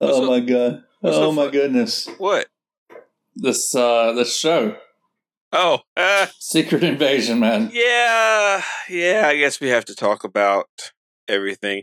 Oh my god. Oh my goodness. What? This uh this show. Oh, uh, Secret Invasion, man. yeah, yeah. I guess we have to talk about everything.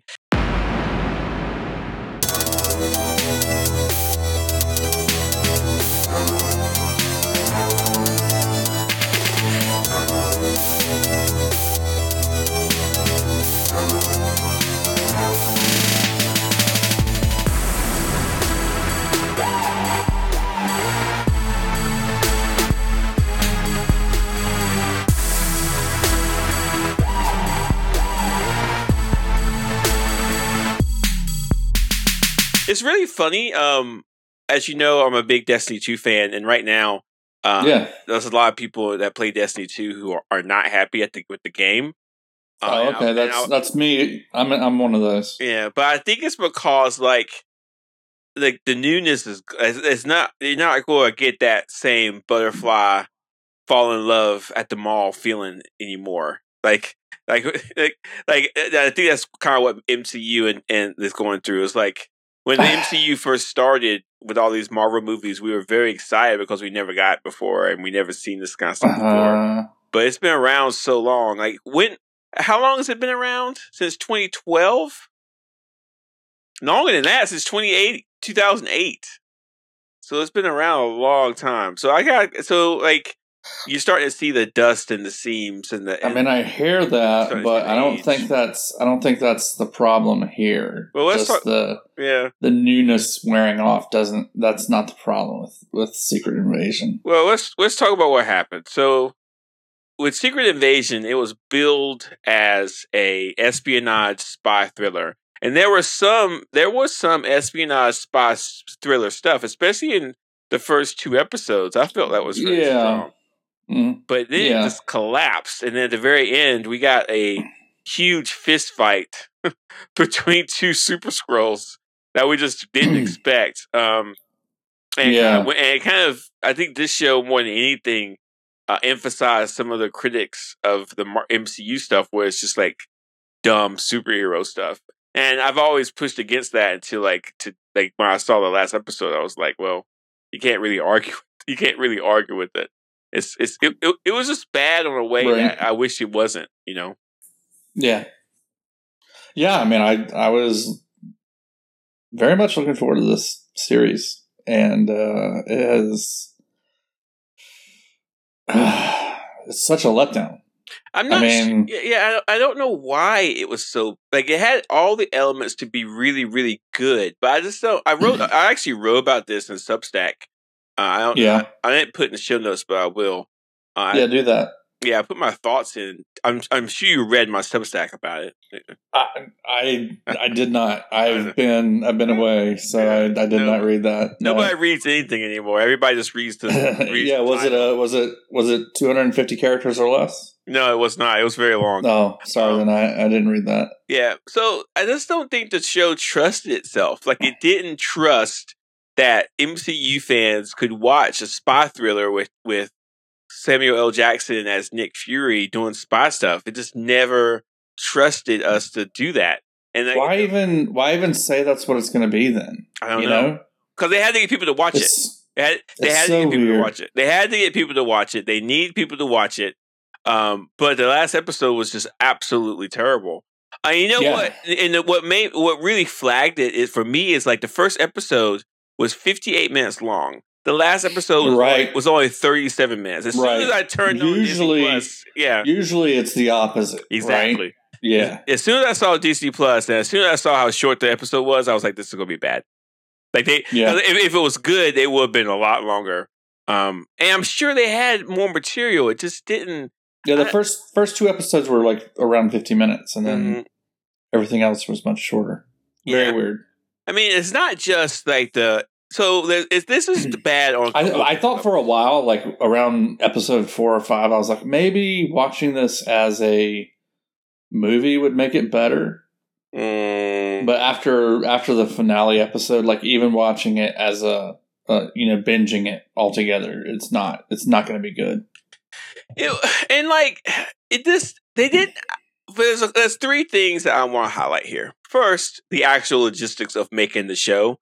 It's really funny. Um, as you know, I'm a big Destiny 2 fan, and right now, um, yeah. there's a lot of people that play Destiny 2 who are, are not happy at the, with the game. Oh, okay. That's I- that's me. I'm I'm one of those. yeah, but I think it's because like like the newness is it's, not you're not going to get that same butterfly fall in love at the mall feeling anymore. Like like like like I think that's kind of what MCU and and is going through. It's like when the MCU first started with all these Marvel movies, we were very excited because we never got it before and we never seen this kind of stuff before Uh, but it's been around so long. Like when? How long has it been around? Since 2012? Longer than that, since 2008. So it's been around a long time. So I got so like you're starting to see the dust and the seams and the. I mean, I hear that, but I don't age. think that's I don't think that's the problem here. Well, let's Just talk- the yeah. the newness wearing off doesn't. That's not the problem with with Secret Invasion. Well, let's let's talk about what happened. So with Secret Invasion, it was billed as a espionage spy thriller. And there were some there was some espionage spy thriller stuff, especially in the first two episodes. I felt that was really Yeah. strong. Mm. But then Yeah. it just collapsed. And then at the very end, we got a huge fist fight between two super Skrulls that we just didn't expect. Um, and, Yeah. uh, and it kind of, I think this show more than anything uh, emphasized some of the critics of the MCU stuff, where it's just like dumb superhero stuff. And I've always pushed against that until like to like when I saw the last episode, I was like, well, you can't really argue. You can't really argue with it. It's it's it, it, it was just bad on a way Right. that I wish it wasn't. You know. Yeah, yeah. I mean, I I was very much looking forward to this series, and uh, it has it's such a letdown. I'm not. I mean- su- yeah, I don't, I don't know why it was so like it had all the elements to be really, really good, but I just don't. I wrote. I actually wrote about this in Substack. Uh, I don't. Yeah. I, didn't put in the show notes, but I will. Uh, yeah, I, do that. yeah, I put my thoughts in. I'm. I'm sure you read my Substack about it. I I, I did not. I've been I've been away, so I, I did No. not read that. No. Nobody reads anything anymore. Everybody just reads the. reads yeah, the was it a was it was it 250 characters or less? No, it was not. It was very long. Oh, sorry, Um, then I, I didn't read that. Yeah. So I just don't think the show trusted itself. Like it didn't trust that MCU fans could watch a spy thriller with with Samuel L. Jackson as Nick Fury doing spy stuff. It just never trusted us to do that. And I- Why even why even say that's what it's going to be then? I don't you know because they had to get people to watch it. They had, they it's had so to get people to watch it. They had to get people to watch it. They need people to watch it. Um, but the last episode was just absolutely terrible. Uh, you know Yeah. what? And what made what really flagged it is for me is like the first episode was 58 minutes long. The last episode was, Right. only, was only 37 minutes. As soon as I turned on Usually- Disney Plus, yeah, usually it's the opposite. exactly. Right? Yeah. As soon as I saw DC Plus, and as soon as I saw how short the episode was, I was like, "This is gonna be bad." Like they, Yeah. if, if it was good, it would have been a lot longer. Um, and I'm sure they had more material. It just didn't. Yeah, the I- first first two episodes were like around 50 minutes and then Mhm. everything else was much shorter. Very Yeah. weird. I mean, it's not just like the. So this is bad on. I, I thought for a while, like around episode four or five, I was like, maybe watching this as a movie would make it better. Mm, But after after the finale episode, like even watching it as a, uh, you know, binging it all together, it's not it's not going to be good. it- and like it just they did. There's there's three things that I want to highlight here. First, the actual logistics of making the show.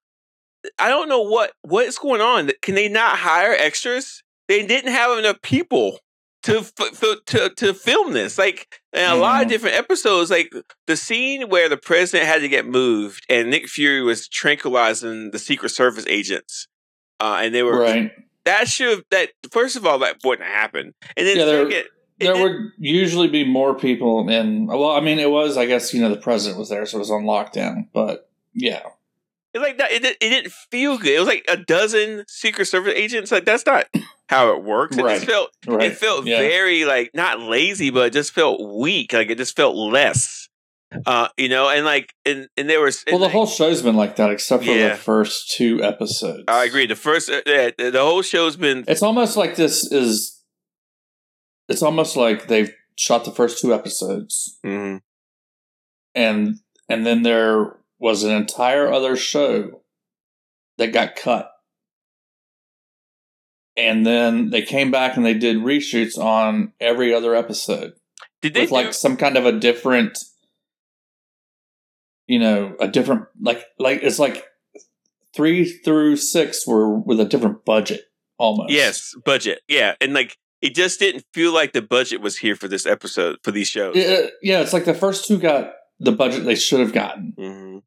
I don't know what what is going on. Can they not hire extras? They didn't have enough people to f- to to film this. Like in a mm. lot of mm-hmm. different episodes, like the scene where the president had to get moved and Nick Fury was tranquilizing the Secret Service agents, uh, and they were right. That should that first of all that wouldn't happen, and then yeah, second, there, there would usually be more people in. Well, I mean, it was I guess you know the president was there, so it was on lockdown, but yeah. It's like that. It, it didn't feel good. It was like a dozen Secret Service agents. Like that's not how it works. It right. just felt right. it felt yeah. very like not lazy, but it just felt weak. Like it just felt less. Uh, you know, and like and and there was well, the like, whole show's been like that, except for yeah. the first two episodes. I agree. The first, uh, the whole show's been. It's almost like this is. It's almost like they've shot the first two episodes, mm-hmm. and and then there was an entire other show that got cut and then they came back and they did reshoots on every other episode. Did they with like some kind of a different, you know, a different like like it's like three through six were with a different budget almost. Yes, budget. Yeah, and like it just didn't feel like the budget was here for this episode for these shows. Yeah, yeah it's like the first two got the budget they should have gotten, mm-hmm.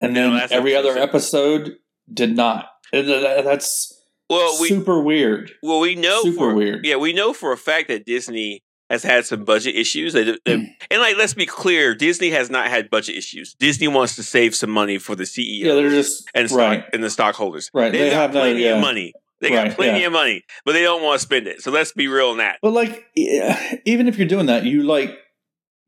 and then every other episode did not. That's well, we, super weird. Well, we know super for, weird. Yeah, we know for a fact that Disney has had some budget issues. They, they, and like, let's be clear, Disney has not had budget issues. Disney wants to save some money for the CEO. Yeah, they're just and stock, right. and the stockholders. Right, They've they have plenty no, yeah. of money. They got plenty yeah. of money, but they don't want to spend it. So let's be real in that. But like, even if you're doing that, you like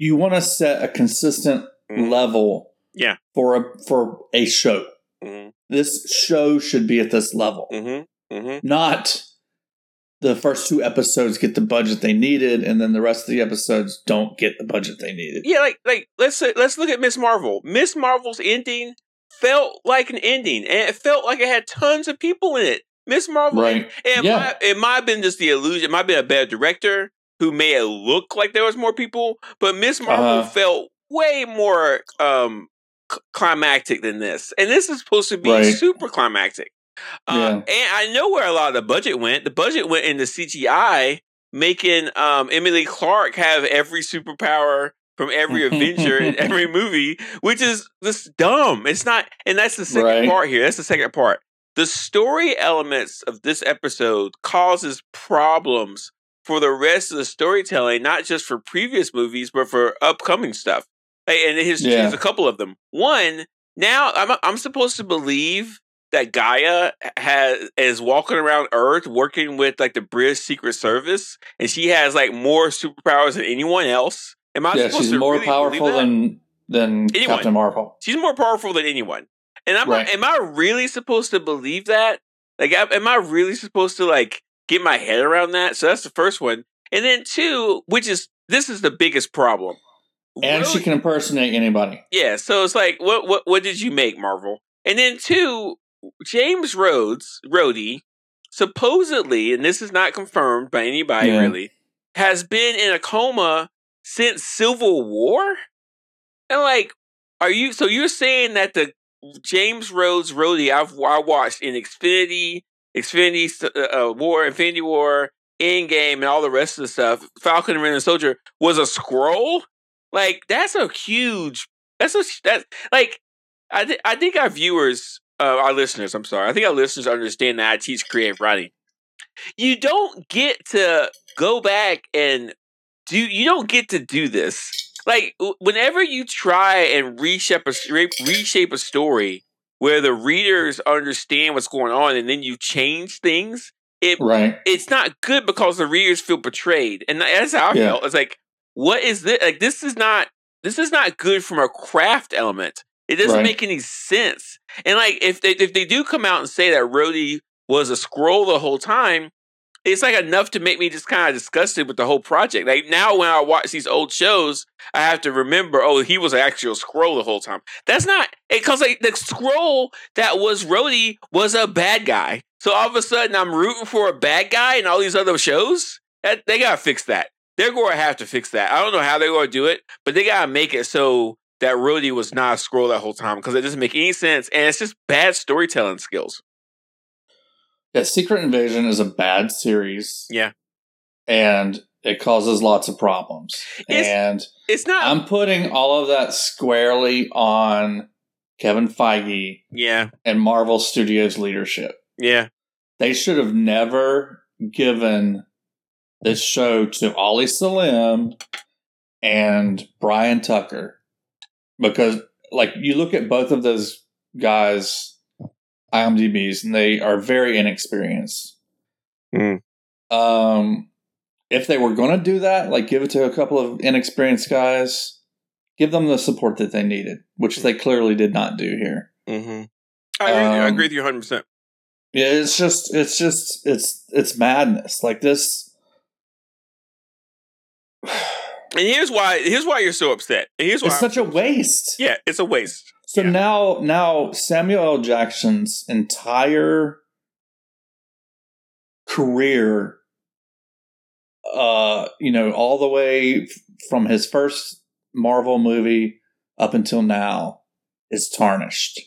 you want to set a consistent mm-hmm. level. Yeah. For a for a show. Mm-hmm. This show should be at this level. Mm-hmm. Mm-hmm. Not the first two episodes get the budget they needed, and then the rest of the episodes don't get the budget they needed. Yeah, like like let's say, let's look at Miss Marvel. Miss Marvel's ending felt like an ending, and it felt like it had tons of people in it. Miss Marvel, right? And yeah. it might have been just the illusion. It might have been a bad director who made it look like there was more people, but Miss Marvel uh, felt way more um climactic than this, and this is supposed to be right. super climactic. Uh, yeah. And I know where a lot of the budget went. The budget went into CGI, making um, Emilia Clarke have every superpower from every Avenger in every movie, which is just dumb. It's not, and that's the second right. part here. That's the second part. The story elements of this episode causes problems for the rest of the storytelling, not just for previous movies, but for upcoming stuff. And here's, yeah. a couple of them. One, now I'm I'm supposed to believe that Gaia has is walking around Earth working with like the British Secret Service, and she has like more superpowers than anyone else. Am I yeah, she's more really powerful than than anyone. Captain Marvel. She's more powerful than anyone. And I'm right. am I really supposed to believe that? Like, am I really supposed to like get my head around that? So that's the first one, and then two, which is this is the biggest problem. And really? she can impersonate anybody. Yeah, so it's like, what what what did you make, Marvel? And then two, James Rhodes, Rhodey, supposedly, and this is not confirmed by anybody yeah. really, has been in a coma since Civil War. And like, are you? So you're saying that the James Rhodes Rhodey I've I watched in Xfinity, Xfinity uh, uh, War, Infinity War, Endgame, and all the rest of the stuff, Falcon and Winter Soldier was a Skrull. Like that's a huge. That's a that like. I th- I think our viewers uh, our listeners, I'm sorry. I think our listeners understand that I teach creative writing. You don't get to go back and do. You don't get to do this. Like whenever you try and reshape a reshape a story where the readers understand what's going on, and then you change things. It right. It's not good because the readers feel betrayed, and that's how I yeah. felt. It's like, what is this? Like this is not. This is not good from a craft element. It doesn't right. make any sense. And like if they if they do come out and say that Rhodey was a Skrull the whole time, it's like enough to make me just kind of disgusted with the whole project. Like now when I watch these old shows, I have to remember, oh, he was actually a Skrull the whole time. That's not eh, because like the Skrull that was Rhodey was a bad guy. So all of a sudden I'm rooting for a bad guy in all these other shows. That, they gotta fix that. They're going to have to fix that. I don't know how they're going to do it, but they gotta make it so that Rhodey was not a Skrull that whole time because it doesn't make any sense and it's just bad storytelling skills. Yeah, Secret Invasion is a bad series. Yeah. And it causes lots of problems. It's- and It's not. I'm putting all of that squarely on Kevin Feige yeah, and Marvel Studios leadership. yeah, They should have never given this show to Ali Selim and Brian Tucker because, like, you look at both of those guys' IMDb's and they are very inexperienced. Hmm. Um, if they were going to do that, like, give it to a couple of inexperienced guys, give them the support that they needed, which they clearly did not do here. mm-hmm. I, agree with you. I Um, agree with you 100. percent Yeah, it's just, it's just, it's, it's madness. Like this. And here's why. Here's why you're so upset. And here's why. It's such a waste. yeah, it's a waste. So Yeah. now, now Samuel L. Jackson's entire career, uh, you know, all the way from his first Marvel movie up until now, is tarnished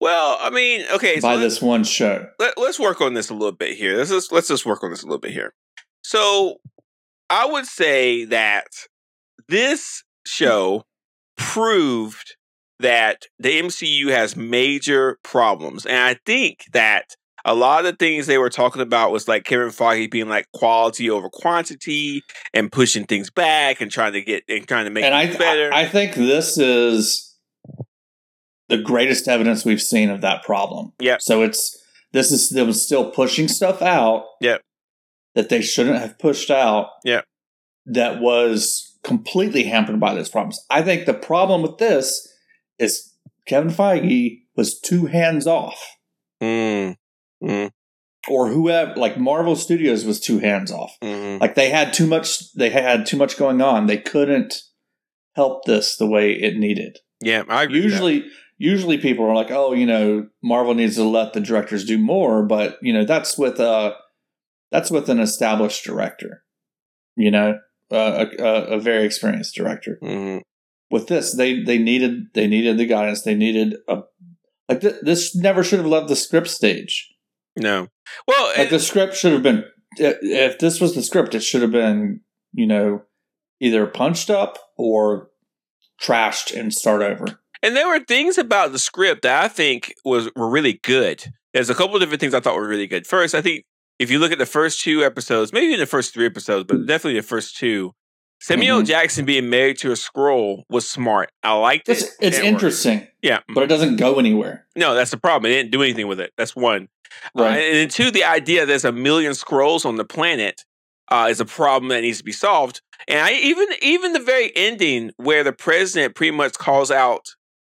Well, I mean, okay. By this one show. let, let's work on this a little bit here. Let's just, let's just work on this a little bit here. So, I would say that this show proved that the MCU has major problems, and I think that a lot of the things they were talking about was like Kevin Feige being like quality over quantity and pushing things back and trying to get and trying to make and I, better. I, I think this is the greatest evidence we've seen of that problem. Yeah. So it's this is them still pushing stuff out. Yeah. That they shouldn't have pushed out. Yeah. That was completely hampered by those problems. I think the problem with this is Kevin Feige was too hands off, Mm, mm, or whoever, like Marvel Studios was too hands off. mhm. Like they had too much. They had too much going on. They couldn't help this the way it needed. Yeah, I agree with that. usually usually people are like oh you know marvel needs to let the directors do more but you know that's with a that's with an established director you know a, a, a very experienced director Mhm. With this they they needed they needed the guidance they needed a like th- this never should have left the script stage No. Well, like and- the script should have been if this was the script it should have been you know either punched up or trashed and start over And there were things about the script that I think was were really good. There's a couple of different things I thought were really good. First, I think if you look at the first two episodes, maybe in the first three episodes, but definitely the first two, Samuel Mhm. Jackson being married to a Skrull was smart. I liked it's, it. it's It worked. interesting Yeah. but it doesn't go anywhere. No, that's the problem. It didn't do anything with it. That's one. Uh, Right. and then two, the idea there's a million Skrulls on the planet uh, is a problem that needs to be solved. And I even even the very ending where the president pretty much calls out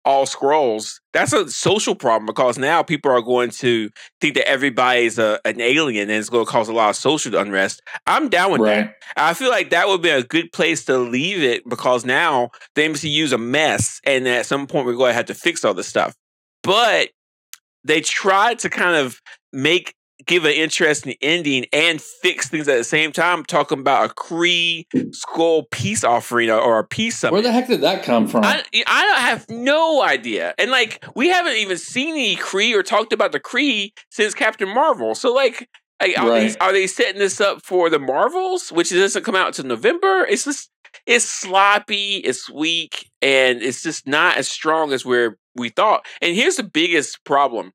all Skrulls, that's a social problem because now people are going to think that everybody's a, an alien and it's going to cause a lot of social unrest. I'm down with that. I feel like that would be a good place to leave it because now the MCU's a mess, and at some point we're going to have to fix all this stuff. But they tried to kind of make give an interesting ending and fix things at the same time. Talking about a Kree Skrull peace offering or, a peace summit. Where the heck did that come from? I, I don't have no idea. And like we haven't even seen any Kree or talked about the Kree since Captain Marvel. So like, like, are Right. they are they setting this up for the Marvels, which doesn't come out until November? It's just it's sloppy, it's weak, and it's just not as strong as where we thought. And here's the biggest problem: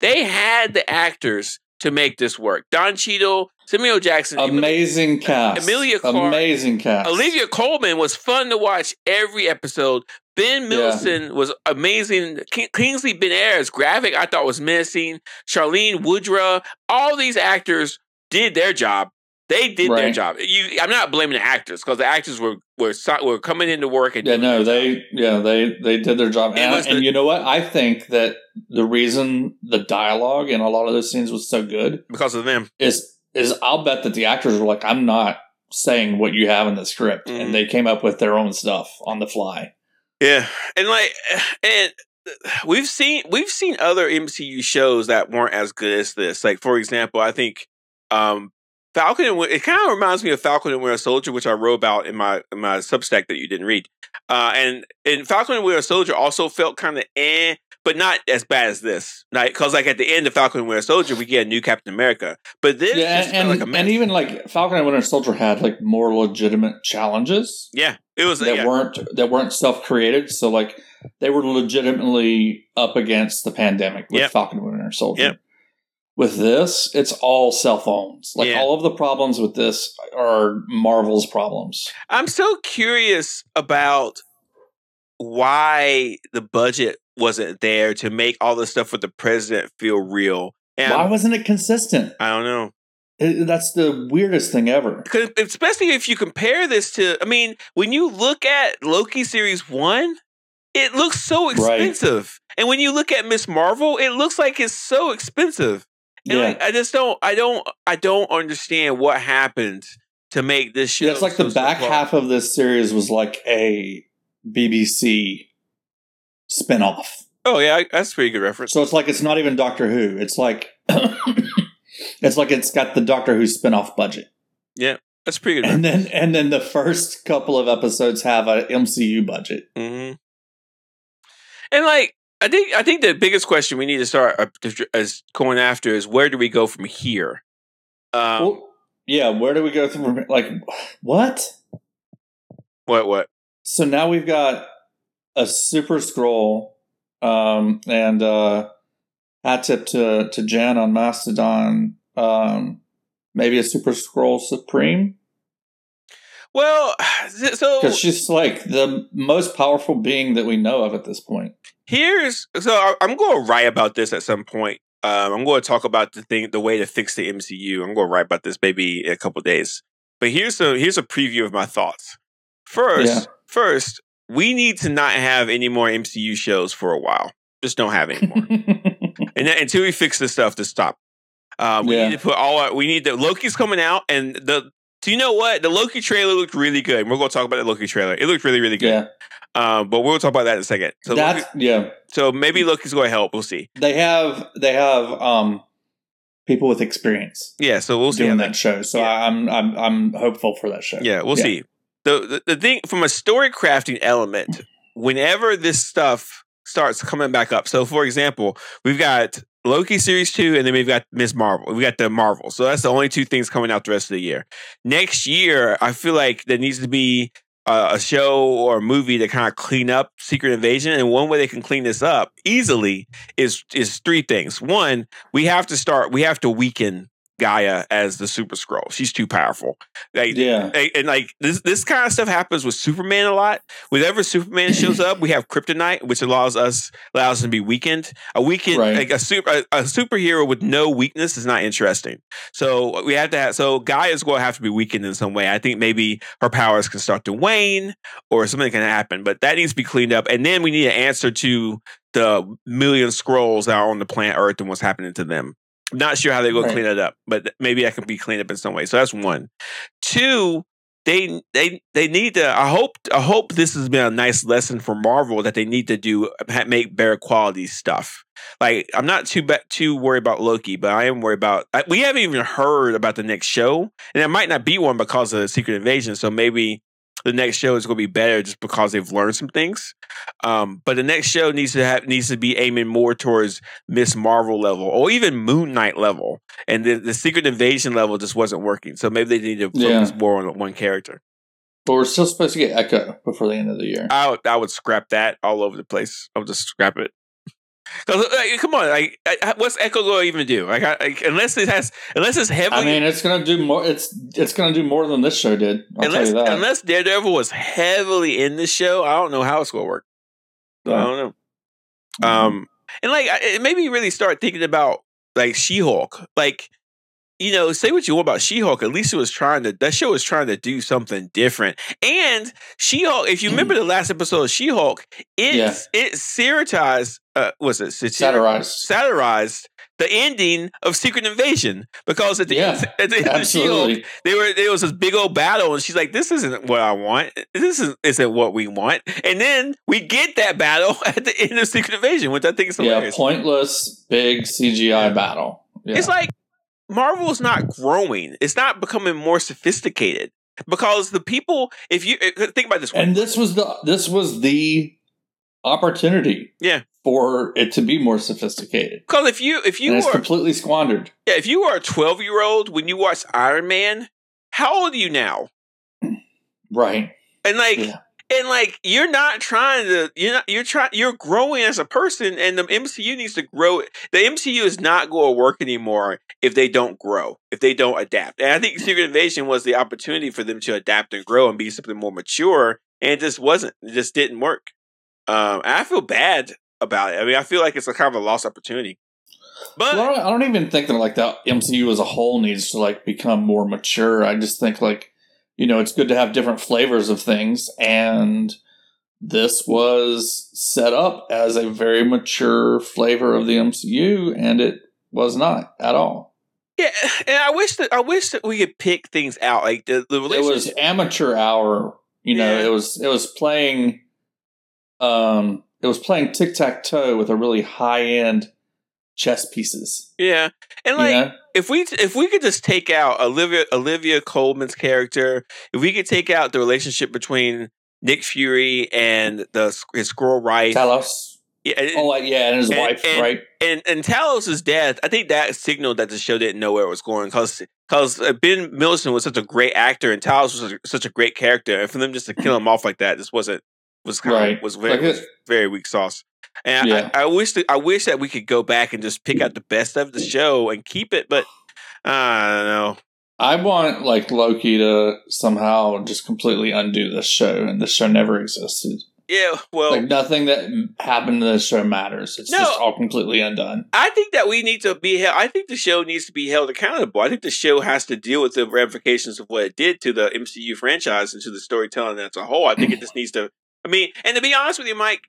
they had the actors to make this work. Don Cheadle, Samuel Jackson, Amazing cast. Emilia Clarke, Amazing cast. Olivia Colman was fun to watch every episode. Ben Mendelsohn was amazing. King- Kingsley Ben Ayers, Gravik I thought was menacing. Charlayne Woodard, all these actors did their job. They did their job. You, I'm not blaming the actors because the actors were were were coming into work and Yeah, no, they yeah they they did their job, It and, the- and you know what? I think that the reason the dialogue in a lot of those scenes was so good because of them. is is I'll bet that the actors were like, I'm not saying what you have in the script, Mhm. and they came up with their own stuff on the fly. Yeah, and like, and we've seen we've seen other MCU shows that weren't as good as this. Like for example, I think um Falcon and it kind of reminds me of Falcon and Winter Soldier, which I wrote about in my in my Substack that you didn't read. Uh, and and Falcon and Winter Soldier also felt kind of eh, but not as bad as this. Like because like at the end of Falcon and Winter Soldier, we get a new Captain America, but this Yeah, and, like and even like Falcon and Winter Soldier had like more legitimate challenges yeah, it was that yeah. weren't that weren't self created. So like they were legitimately up against the pandemic with Yep. Falcon and Winter Soldier. Yep. With this, it's all cell phones. Like Yeah. all of the problems with this are Marvel's problems. I'm so curious about why the budget wasn't there to make all the stuff with the president feel real. And Why wasn't it consistent? I don't know. It- that's the weirdest thing ever. especially if you compare this to, I mean, when you look at Loki series one, it looks so Right. expensive, and when you look at Miss Marvel, it looks like it's so expensive. And Yeah. like, I just don't, I don't, I don't understand what happened to make this show. Yeah, it's like the back subpar. half of this series was like a BBC spinoff. Oh yeah, that's a pretty good reference. So it's like it's not even Doctor Who. It's like it's like it's got the Doctor Who spinoff budget. Yeah, that's pretty good. And then and then the first couple of episodes have a MCU budget. hmm And like, I think, I think the biggest question we need to start uh, as going after is where do we go from here? Um, well, yeah, where do we go from like what? what? What? So now we've got a super Skrull um and uh hat tip to to Jan on Mastodon um maybe a super Skrull supreme Well, so because she's like the most powerful being that we know of at this point. here's so I'm going to write about this at some point. Um, I'm going to talk about the thing, the way to fix the MCU. I'm going to write about this maybe in a couple days. But here's a here's a preview of my thoughts. First, Yeah. first, we need to not have any more MCU shows for a while. Just don't have any more. and then, until we fix this stuff to stop. Uh, we Yeah. need to put all our, we need the Loki's coming out and the do you know what the Loki trailer looked really good. We're going to talk about the Loki trailer. It looked really really good. yeah, Um, but we'll talk about that in a second. So that's Loki, yeah. so maybe Loki's going to help. We'll see. They have they have um people with experience Yeah. So we'll see. doing that- that show. So Yeah. I'm I'm I'm hopeful for that show. Yeah, we'll see. The, the the thing from a story crafting element, whenever this stuff starts coming back up. So, for example, we've got Loki series two, and then we've got Miss Marvel. We got the Marvel. So that's the only two things coming out the rest of the year. Next year, I feel like there needs to be a, a show or a movie to kind of clean up Secret Invasion. And one way they can clean this up easily is is three things. One, we have to start. We have to weaken Gaia as the Super Skrull. She's too powerful. Like, Yeah. and, and, like this this kind of stuff happens with Superman a lot. Whenever Superman shows up, we have kryptonite, which allows us allows him to be weakened. A weakened Right. like a super a, a superhero with no weakness is not interesting. So we have to have so Gaia's going to have to be weakened in some way. I think maybe her powers can start to wane or something can happen, but that needs to be cleaned up. And then we need an answer to the million Skrulls that are on the planet Earth and what's happening to them. Not sure how they go Right. clean it up, but maybe that can be cleaned up in some way. So that's one. Two, they they they need to. I hope I hope this has been a nice lesson for Marvel that they need to do make better quality stuff. Like I'm not too ba- too worried about Loki, but I am worried about. I, we haven't even heard about the next show, and it might not be one because of the Secret Invasion. So maybe the next show is going to be better just because they've learned some things. Um, but the next show needs to have needs to be aiming more towards Miss Marvel level or even Moon Knight level, and the, the Secret Invasion level just wasn't working. So maybe they need to focus Yeah. more on one character. But we're still supposed to get Echo before the end of the year. I would, I would scrap that all over the place. I would just scrap it. Like, come on, like, what's Echo going to even do? Like, I, like, unless it has, unless it's heavily, I mean, it's gonna do more. It's it's gonna do more than this show did. I'll unless tell you that. unless Daredevil was heavily in the show, I don't know how it's going to work. I Yeah. don't know. Um, and like I- it made me really start thinking about like She Hulk. Like, you know, say what you want about She Hulk. At least it was trying to that show was trying to do something different. And She Hulk, if you remember the last episode of She Hulk, it Yeah. it satirized. Uh, was it satir- Satirized. Satirized the ending of Secret Invasion because at the Yeah, end, at the end of She Hulk, Absolutely. they were there was this big old battle and she's like this isn't what i want this isn't, isn't what we want and then we get that battle at the end of secret invasion which i think is Yeah, pointless big CGI battle. Yeah. it's like Marvel is not growing. It's not becoming more sophisticated because the people. If you uh, think about this, and this was the this was the opportunity, yeah, for it to be more sophisticated. Because if you if you and it's were completely squandered, yeah, if you are a twelve year old when you watch Iron Man, how old are you now? Right, and like. Yeah. And like you're not trying to you're not you're trying you're growing as a person and the MCU needs to grow. The MCU is not going to work anymore if they don't grow, if they don't adapt. And I think Secret Invasion was the opportunity for them to adapt and grow and be something more mature and it just wasn't. It just didn't work. Um, I feel bad about it. I mean, I feel like it's a kind of a lost opportunity. But well, I, don't, I don't even think that like the MCU as a whole needs to like become more mature. I just think like you know it's good to have different flavors of things, and this was set up as a very mature flavor of the MCU, and it was not at all. Yeah, and I wish that I wish that we could pick things out like the the It was amateur hour. You know, Yeah. it was it was playing. Um, it was playing tic tac toe with a really high end chess pieces. Yeah, and like know? if we if we could just take out Olivia Olivia Colman's character, if we could take out the relationship between Nick Fury and the his Skrull wife, Talos. yeah, and, Oh, like, yeah, and his And- wife, and- right? and and Talos's death, I think that signaled that the show didn't know where it was going because because uh, Ben Mendelsohn was such a great actor and Talos was a, such a great character, and for them just to kill him off like that, this wasn't was kind Right. of was very Like was very weak sauce. And Yeah. I, I wish that I wish that we could go back and just pick out the best of the show and keep it, but I don't know. I want like Loki to somehow just completely undo this show, and this show never existed. Yeah, well, Like nothing that happened in this show matters. It's No. just all completely undone. I think that we need to be held. I think the show needs to be held accountable. I think the show has to deal with the ramifications of what it did to the MCU franchise and to the storytelling as a whole. I think it just needs to. I mean, and to be honest with you, Mike,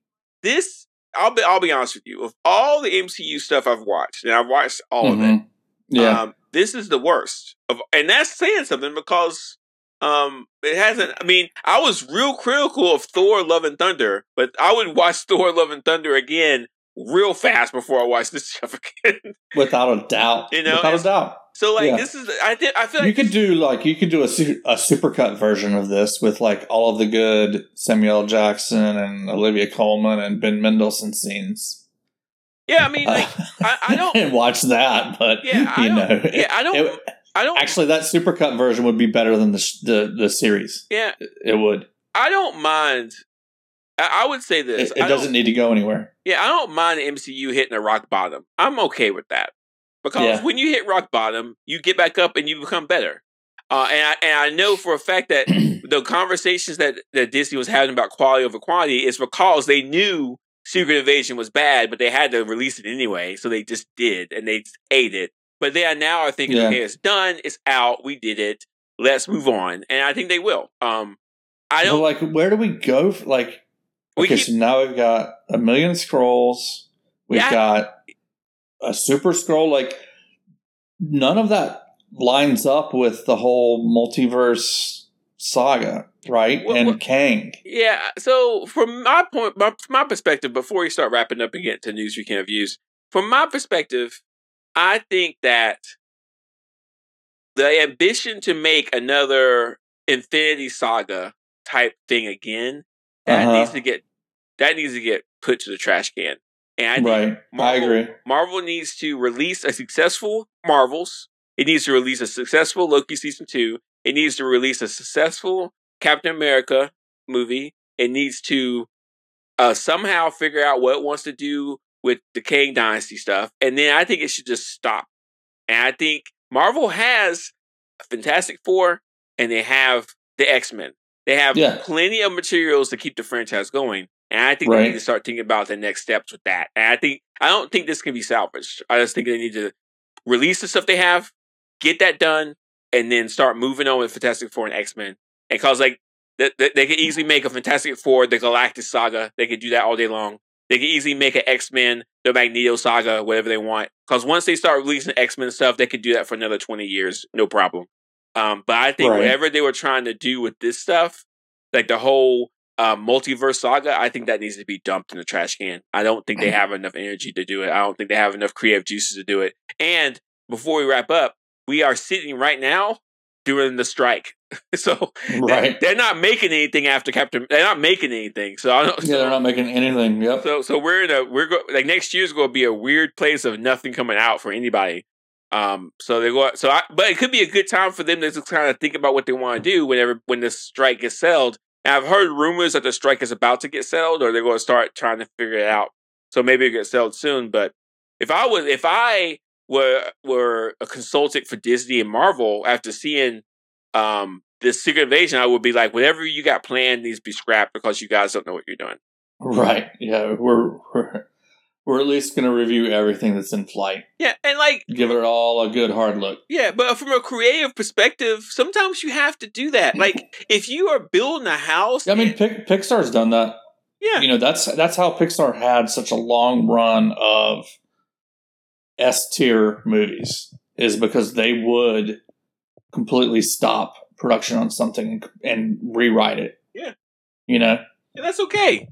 this I'll be I'll be honest with you. Of all the MCU stuff I've watched, and I've watched all of it, Mhm. Yeah, um, this is the worst of, and that's saying something because um, it hasn't. I mean, I was real critical of Thor: Love and Thunder, but I would watch Thor: Love and Thunder again real fast before I watch this stuff again. without a doubt. You know, without a it's- doubt. so, like, Yeah. this is I did. I feel like you could do like you could do a su- a supercut version of this with like all of the good Samuel Jackson and Olivia Colman and Ben Mendelsohn scenes. yeah. I mean, uh, like, I, I don't. and watch that, but Yeah, I you know, Yeah, I don't. it- I don't. actually that supercut version would be better than the sh- the the series. yeah, It would. I don't mind. I, would say this. It, it doesn't need to go anywhere. Yeah, I don't mind MCU hitting a rock bottom. I'm okay with that because Yeah. when you hit rock bottom, you get back up and you become better. Uh, and I and I know for a fact that the conversations that that Disney was having about quality over quantity is because they knew Secret Invasion was bad, but they had to release it anyway, so they just did and they ate it. But they are now are thinking, Yeah. okay, it's done, it's out, we did it, let's move on, and I think they will. Um, I don't. like, where do we go? f- Like, okay, keep- so now we've got a million Skrulls. We've Yeah. got a super Skrull. Like, none of that lines up with the whole multiverse saga, right? Well, and well- Kang. Yeah. So from my point, my, from my perspective, before we start wrapping up and get to news we can have views, from my perspective, I think that the ambition to make another Infinity Saga type thing again that Uh-huh. needs to get that needs to get put to the trash can. And I right. I Marvel- agree. Marvel needs to release a successful Marvels. It needs to release a successful Loki season two. It needs to release a successful Captain America movie. It needs to uh, somehow figure out what it wants to do with the Kang Dynasty stuff. And then I think it should just stop. And I think Marvel has a Fantastic Four and they have the X Men. They have Yeah. plenty of materials to keep the franchise going. And I think they need to start thinking about the next steps with that. And I think I don't think this can be salvaged. I just think they need to release the stuff they have, get that done, and then start moving on with Fantastic Four and X Men. And cause like they, they, they could easily make a Fantastic Four, the Galactus saga. They could do that all day long. They could easily make an X Men, the Magneto saga, whatever they want. Because once they start releasing X Men stuff, they could do that for another twenty years, no problem. Um, but I think Right. whatever they were trying to do with this stuff, like the whole uh, multiverse saga, I think that needs to be dumped in the trash can. I don't think they have enough energy to do it. I don't think they have enough creative juices to do it. And before we wrap up, we are sitting right now during the strike. so Right. they're not making anything after Captain. They're not making anything. So I don't. Yeah, they're not making anything. Yep. So so we're in a we're go, like next year's going to be a weird place of nothing coming out for anybody. Um. So they go. So I, but it could be a good time for them to just kind of think about what they want to do whenever when this strike is settled. I've heard rumors that the strike is about to get settled, or they're going to start trying to figure it out. So maybe it gets settled soon. But if I was, if I were were a consultant for Disney and Marvel after seeing um this Secret Invasion, I would be like, whatever you got planned needs to be scrapped because you guys don't know what you're doing. Right. Yeah. We're we're we're at least going to review everything that's in flight. Yeah, and like Give it all a good hard look. Yeah, but from a creative perspective, sometimes you have to do that. Like if you are building a house, I mean, Pic- Pixar's done that. yeah, You know, that's that's how Pixar had such a long run of S tier movies is because they would completely stop production on something and, and rewrite it. Yeah. You know. And that's okay.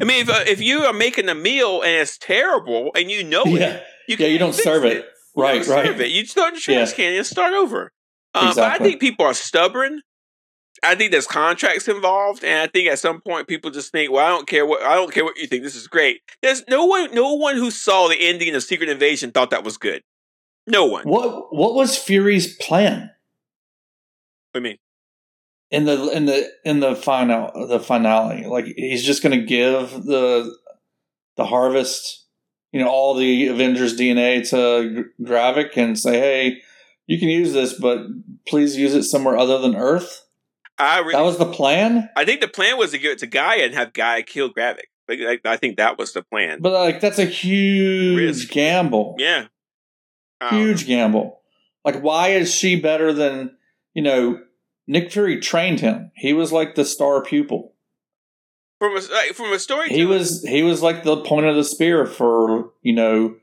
I mean, if uh, if you are making a meal and it's terrible and you know Yeah. it, you Yeah, you don't serve it. You Right. Right. serve it. You it in the trash Yeah. can and start over. Uh, But I think people are stubborn. I think there's contracts involved, and I think at some point people just think, "Well, I don't care what I don't care what you think. This is great." There's no one, no one who saw the ending of Secret Invasion thought that was good. No one. What What was Fury's plan I mean, in the in the in the final the finale? Like he's just going to give the the harvest, you know, all the Avengers DNA to Gravik and say, "Hey, you can use this, but please use it somewhere other than Earth." I re- That was the plan. I think the plan was to give it to Gaia and have Gaia kill Gravik. Like, like, I think that was the plan. But like that's a huge Risk. gamble. yeah, Um, Huge gamble. Like why is she better than, you know, Nick Fury trained him. He was like the star pupil. From a like, from a story, He was he was like the point of the spear for, you know,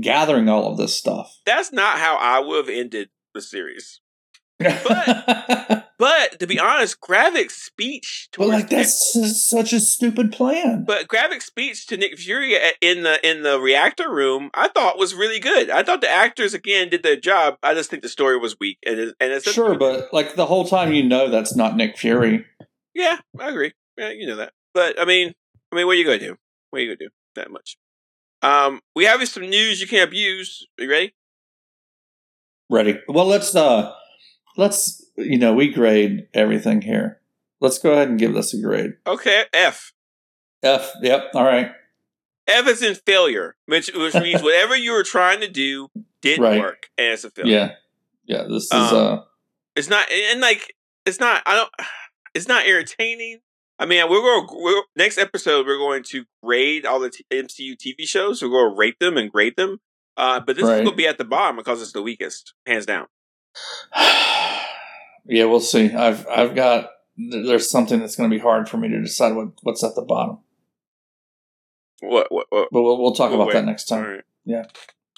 gathering all of this stuff. That's not how I would have ended the series. But, But to be honest, Gravik's speech towards like that's s- such a stupid plan. But Gravik's speech to Nick Fury in the in the reactor room, I thought was really good. I thought the actors again did their job. I just think the story was weak, and it, and it's sure, but like the whole time you know that's not Nick Fury. yeah, I agree. Yeah, you know that. But I mean, I mean, what are you gonna do? What are you gonna do? That much. Um, we have some news you can't abuse. Are you ready? Ready. Well, let's uh let's you know, we grade everything here. Let's go ahead and give this a grade. Okay, F. F. Yep. All right. F is in failure, which which means whatever you were trying to do didn't Right. work, and it's a failure. Yeah. Yeah. This is Um, uh it's not and like it's not i don't it's not entertaining i mean we're going we're, next episode we're going to grade all the t- mcu tv shows we're going to rate them and grade them uh but this is going to be at the bottom because it's the weakest hands down Yeah, we'll see. I've I've got there's something that's going to be hard for me to decide what, what's at the bottom. what what, what But we'll, we'll talk We'll about wait. that next time. right Yeah.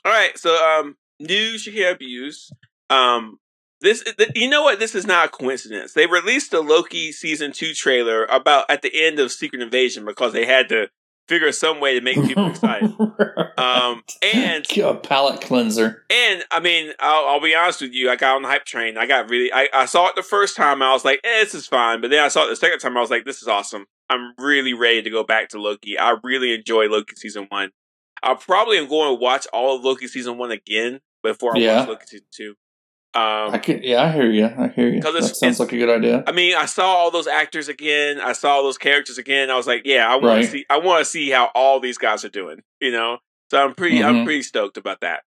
all right so um you can't abuse um this th- you know what this is not a coincidence they released the loki season 2 trailer about at the end of secret invasion because they had to figure some way to make people excited um and a palate cleanser. And I mean, I'll, I'll be honest with you. I got on the hype train. I got really. I, I saw it the first time. I was like, eh, "This is fine." But then I saw it the second time. I was like, "This is awesome." I'm really ready to go back to Loki. I really enjoy Loki season one. I probably am going to watch all of Loki season one again before I Yeah. watch Loki season two. Um, I can, yeah, I hear you. I hear you. 'Cause That it's- sounds like a good idea. I mean, I saw all those actors again. I saw all those characters again. I was like, "Yeah, I want Right. to see. I want to see how all these guys are doing." You know, so I'm pretty. I'm Mhm. pretty stoked about that.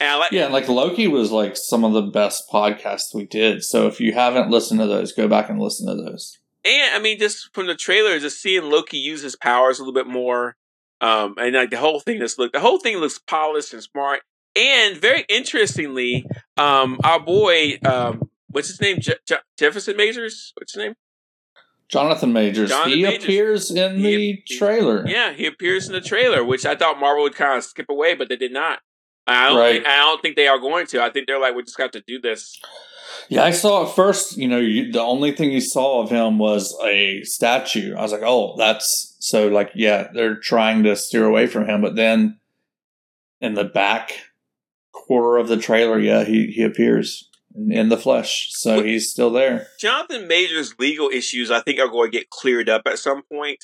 And I like. Yeah, like Loki was like some of the best podcasts we did. So if you haven't listened to those, go back and listen to those. And I mean, just from the trailer, just seeing Loki use his powers a little bit more, um, and like the whole thing just look, the whole thing looks polished and smart. And very interestingly, um, our boy, um, what's his name, Je- Je- Jefferson Majors, what's his name? Jonathan Majors. Jonathan he Majors. appears in He- the he- trailer. Yeah, he appears in the trailer, which I thought Marvel would kind of skip away, but they did not. I don't, Right. think, I don't think they are going to. I think they're like, we just got to do this. Yeah, I saw it first. You know, you, the only thing you saw of him was a statue. I was like, oh, that's so. Like, yeah, they're trying to steer away from him. But then in the back quarter of the trailer, yeah, he he appears in, in the flesh, so he's still there. Jonathan Major's legal issues, I think, are going to get cleared up at some point.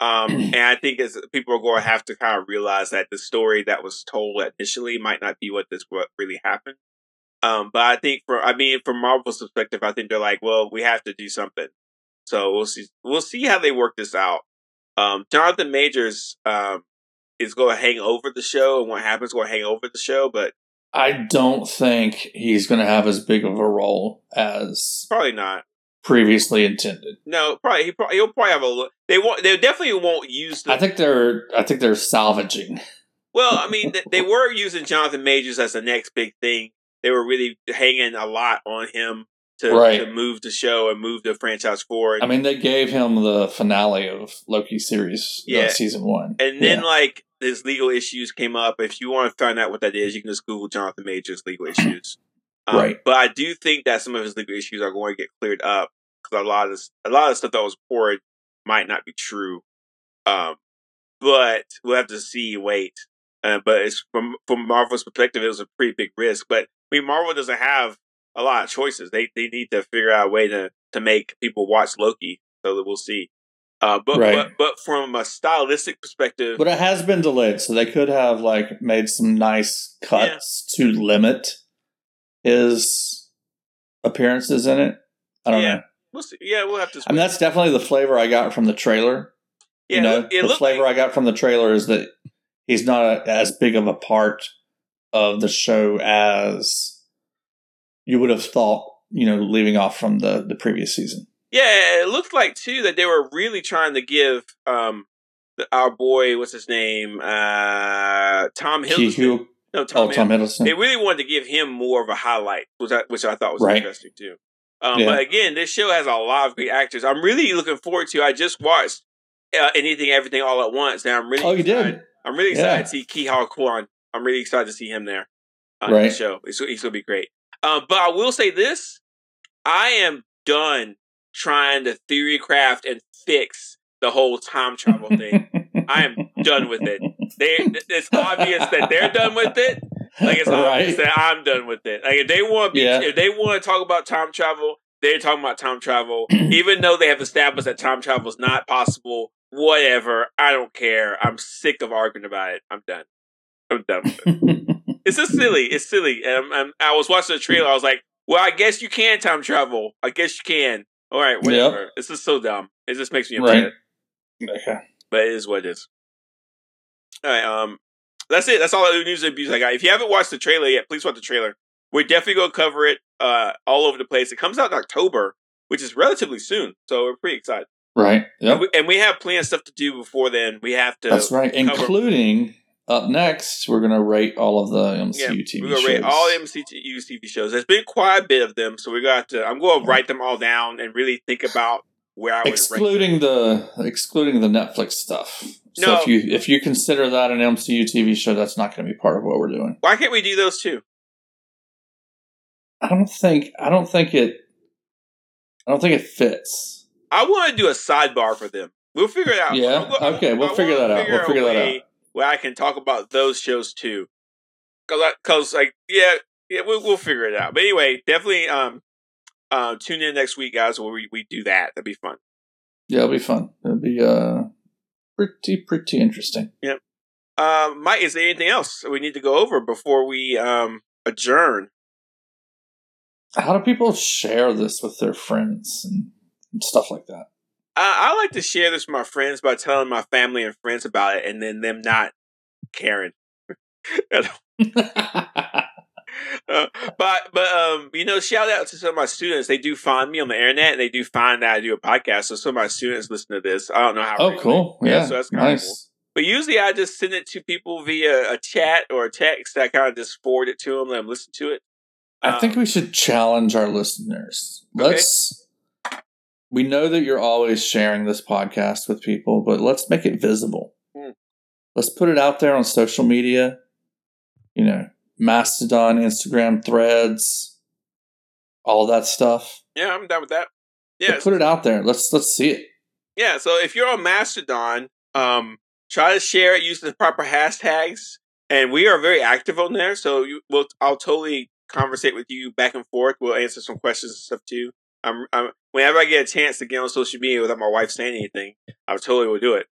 Um, and I think as people are going to have to kind of realize that the story that was told initially might not be what this what really happened. Um, but I think for I mean from Marvel's perspective, I think they're like, well, we have to do something. So we'll see we'll see how they work this out. Um, Jonathan Majors um, is going to hang over the show, and what happens going to hang over the show, but I don't think he's going to have as big of a role as probably not. previously intended. No, probably he probably he'll probably have a. They won't. They definitely won't use the I think they're I think they're salvaging. Well, I mean, th- they were using Jonathan Majors as the next big thing. They were really hanging a lot on him to, Right. to move the show and move the franchise forward. I mean, they gave him the finale of Loki series, uh, Yeah. season one, and then, Yeah. like, his legal issues came up. If you want to find out what that is, you can just Google Jonathan Majors legal issues. Um, Right. But I do think that some of his legal issues are going to get cleared up because a lot of this, a lot of stuff that was poured might not be true. Um, but we'll have to see. Wait. Uh, but it's from from Marvel's perspective, it was a pretty big risk. But I mean, Marvel doesn't have a lot of choices. They they need to figure out a way to to make people watch Loki. So that we'll see. Uh, but Right. but but from a stylistic perspective, but it has been delayed, so they could have like made some nice cuts to limit his appearances in it. I don't Yeah. know. we'll see. Yeah, we'll have to. I mean, that's definitely the flavor I got from the trailer. yeah, you know, it, it the flavor like, I got from the trailer is that he's not a, as big of a part of the show as you would have thought. You know, leaving off from the the previous season. Yeah, it looked like too that they were really trying to give um the, our boy, what's his name, uh Tom Hiddleston. No, Tom, oh, Tom Hiddleston. They really wanted to give him more of a highlight, which I, which I thought was Right. interesting too. Um, Yeah. But again, this show has a lot of great actors. I'm really looking forward to. I just watched uh, anything, everything, all at once. Now I'm really Oh, you excited. did. I'm really excited Yeah. to see Ke Huy Quan. I'm really excited to see him there on Right. the show. Going to be great. Um, but I will say this: I am done trying to theory craft and fix the whole time travel thing. I am done with it. They, it's obvious that they're done with it. Like it's obvious right. that I'm done with it. Like if they want, Yeah. if they want to talk about time travel, they're talking about time travel. Even though they have established that time travel is not possible, whatever. I don't care. I'm sick of arguing about it. I'm done. I'm done with it. It's just silly. It's silly. And I'm, I'm, I was watching the trailer. I was like, well, I guess you can time travel. I guess you can. All right, whatever. It's just so dumb. It just makes me upset. Right. okay. But it is what it is. All right. Um, that's it. That's all the news and abuse I got. If you haven't watched the trailer yet, please watch the trailer. We're definitely going to cover it uh, all over the place. It comes out in October, which is relatively soon. So we're pretty excited. Right. And, Yep. we, and we have plenty of stuff to do before then. We have to. That's right. cover- Including up next, we're gonna rate all of the MCU Yeah, TV we're gonna shows. rate all MCU TV shows. There's been quite a bit of them, so we got to. I'm going to write them all down and really think about where I would excluding the excluding the Netflix stuff. So No. if you if you consider that an MCU TV show, that's not going to be part of what we're doing. Why can't we do those too? I don't think I don't think it I don't think it fits. I want to do a sidebar for them. We'll figure it out. Yeah? Go- Okay, we'll figure that out. We'll figure that out. Where I can talk about those shows too, because because like yeah yeah we'll we'll figure it out. But anyway, definitely um uh, tune in next week, guys, where we, we do that. That'd be fun. Yeah, it'll be fun. It'll be uh pretty pretty interesting. Uh, Mike, is there anything else we need to go over before we um adjourn? How do people share this with their friends and, and stuff like that? I, I like to share this with my friends by telling my family and friends about it, and then them not caring. Uh, but but um, you know, shout out to some of my students. They do find me on the internet, and they do find that I do a podcast. So some of my students listen to this. I don't know how. oh, cool. Yeah, so that's kinda nice. cool. But usually, I just send it to people via a chat or a text. I kind of just forward it to them, let them listen to it. I think Um, we should challenge our listeners. Let's. Okay. We know that you're always sharing this podcast with people, but let's make it visible. Hmm. Let's put it out there on social media. You know, Mastodon, Instagram, Threads, all that stuff. Yeah, I'm down with that. But Yeah, put it out there. Let's let's see it. Yeah, so if you're on Mastodon, um, try to share it using the proper hashtags and we are very active on there. So you, we'll, I'll totally conversate with you back and forth. We'll answer some questions and stuff too. I'm, I'm whenever I get a chance to get on social media without my wife saying anything, I totally will do it.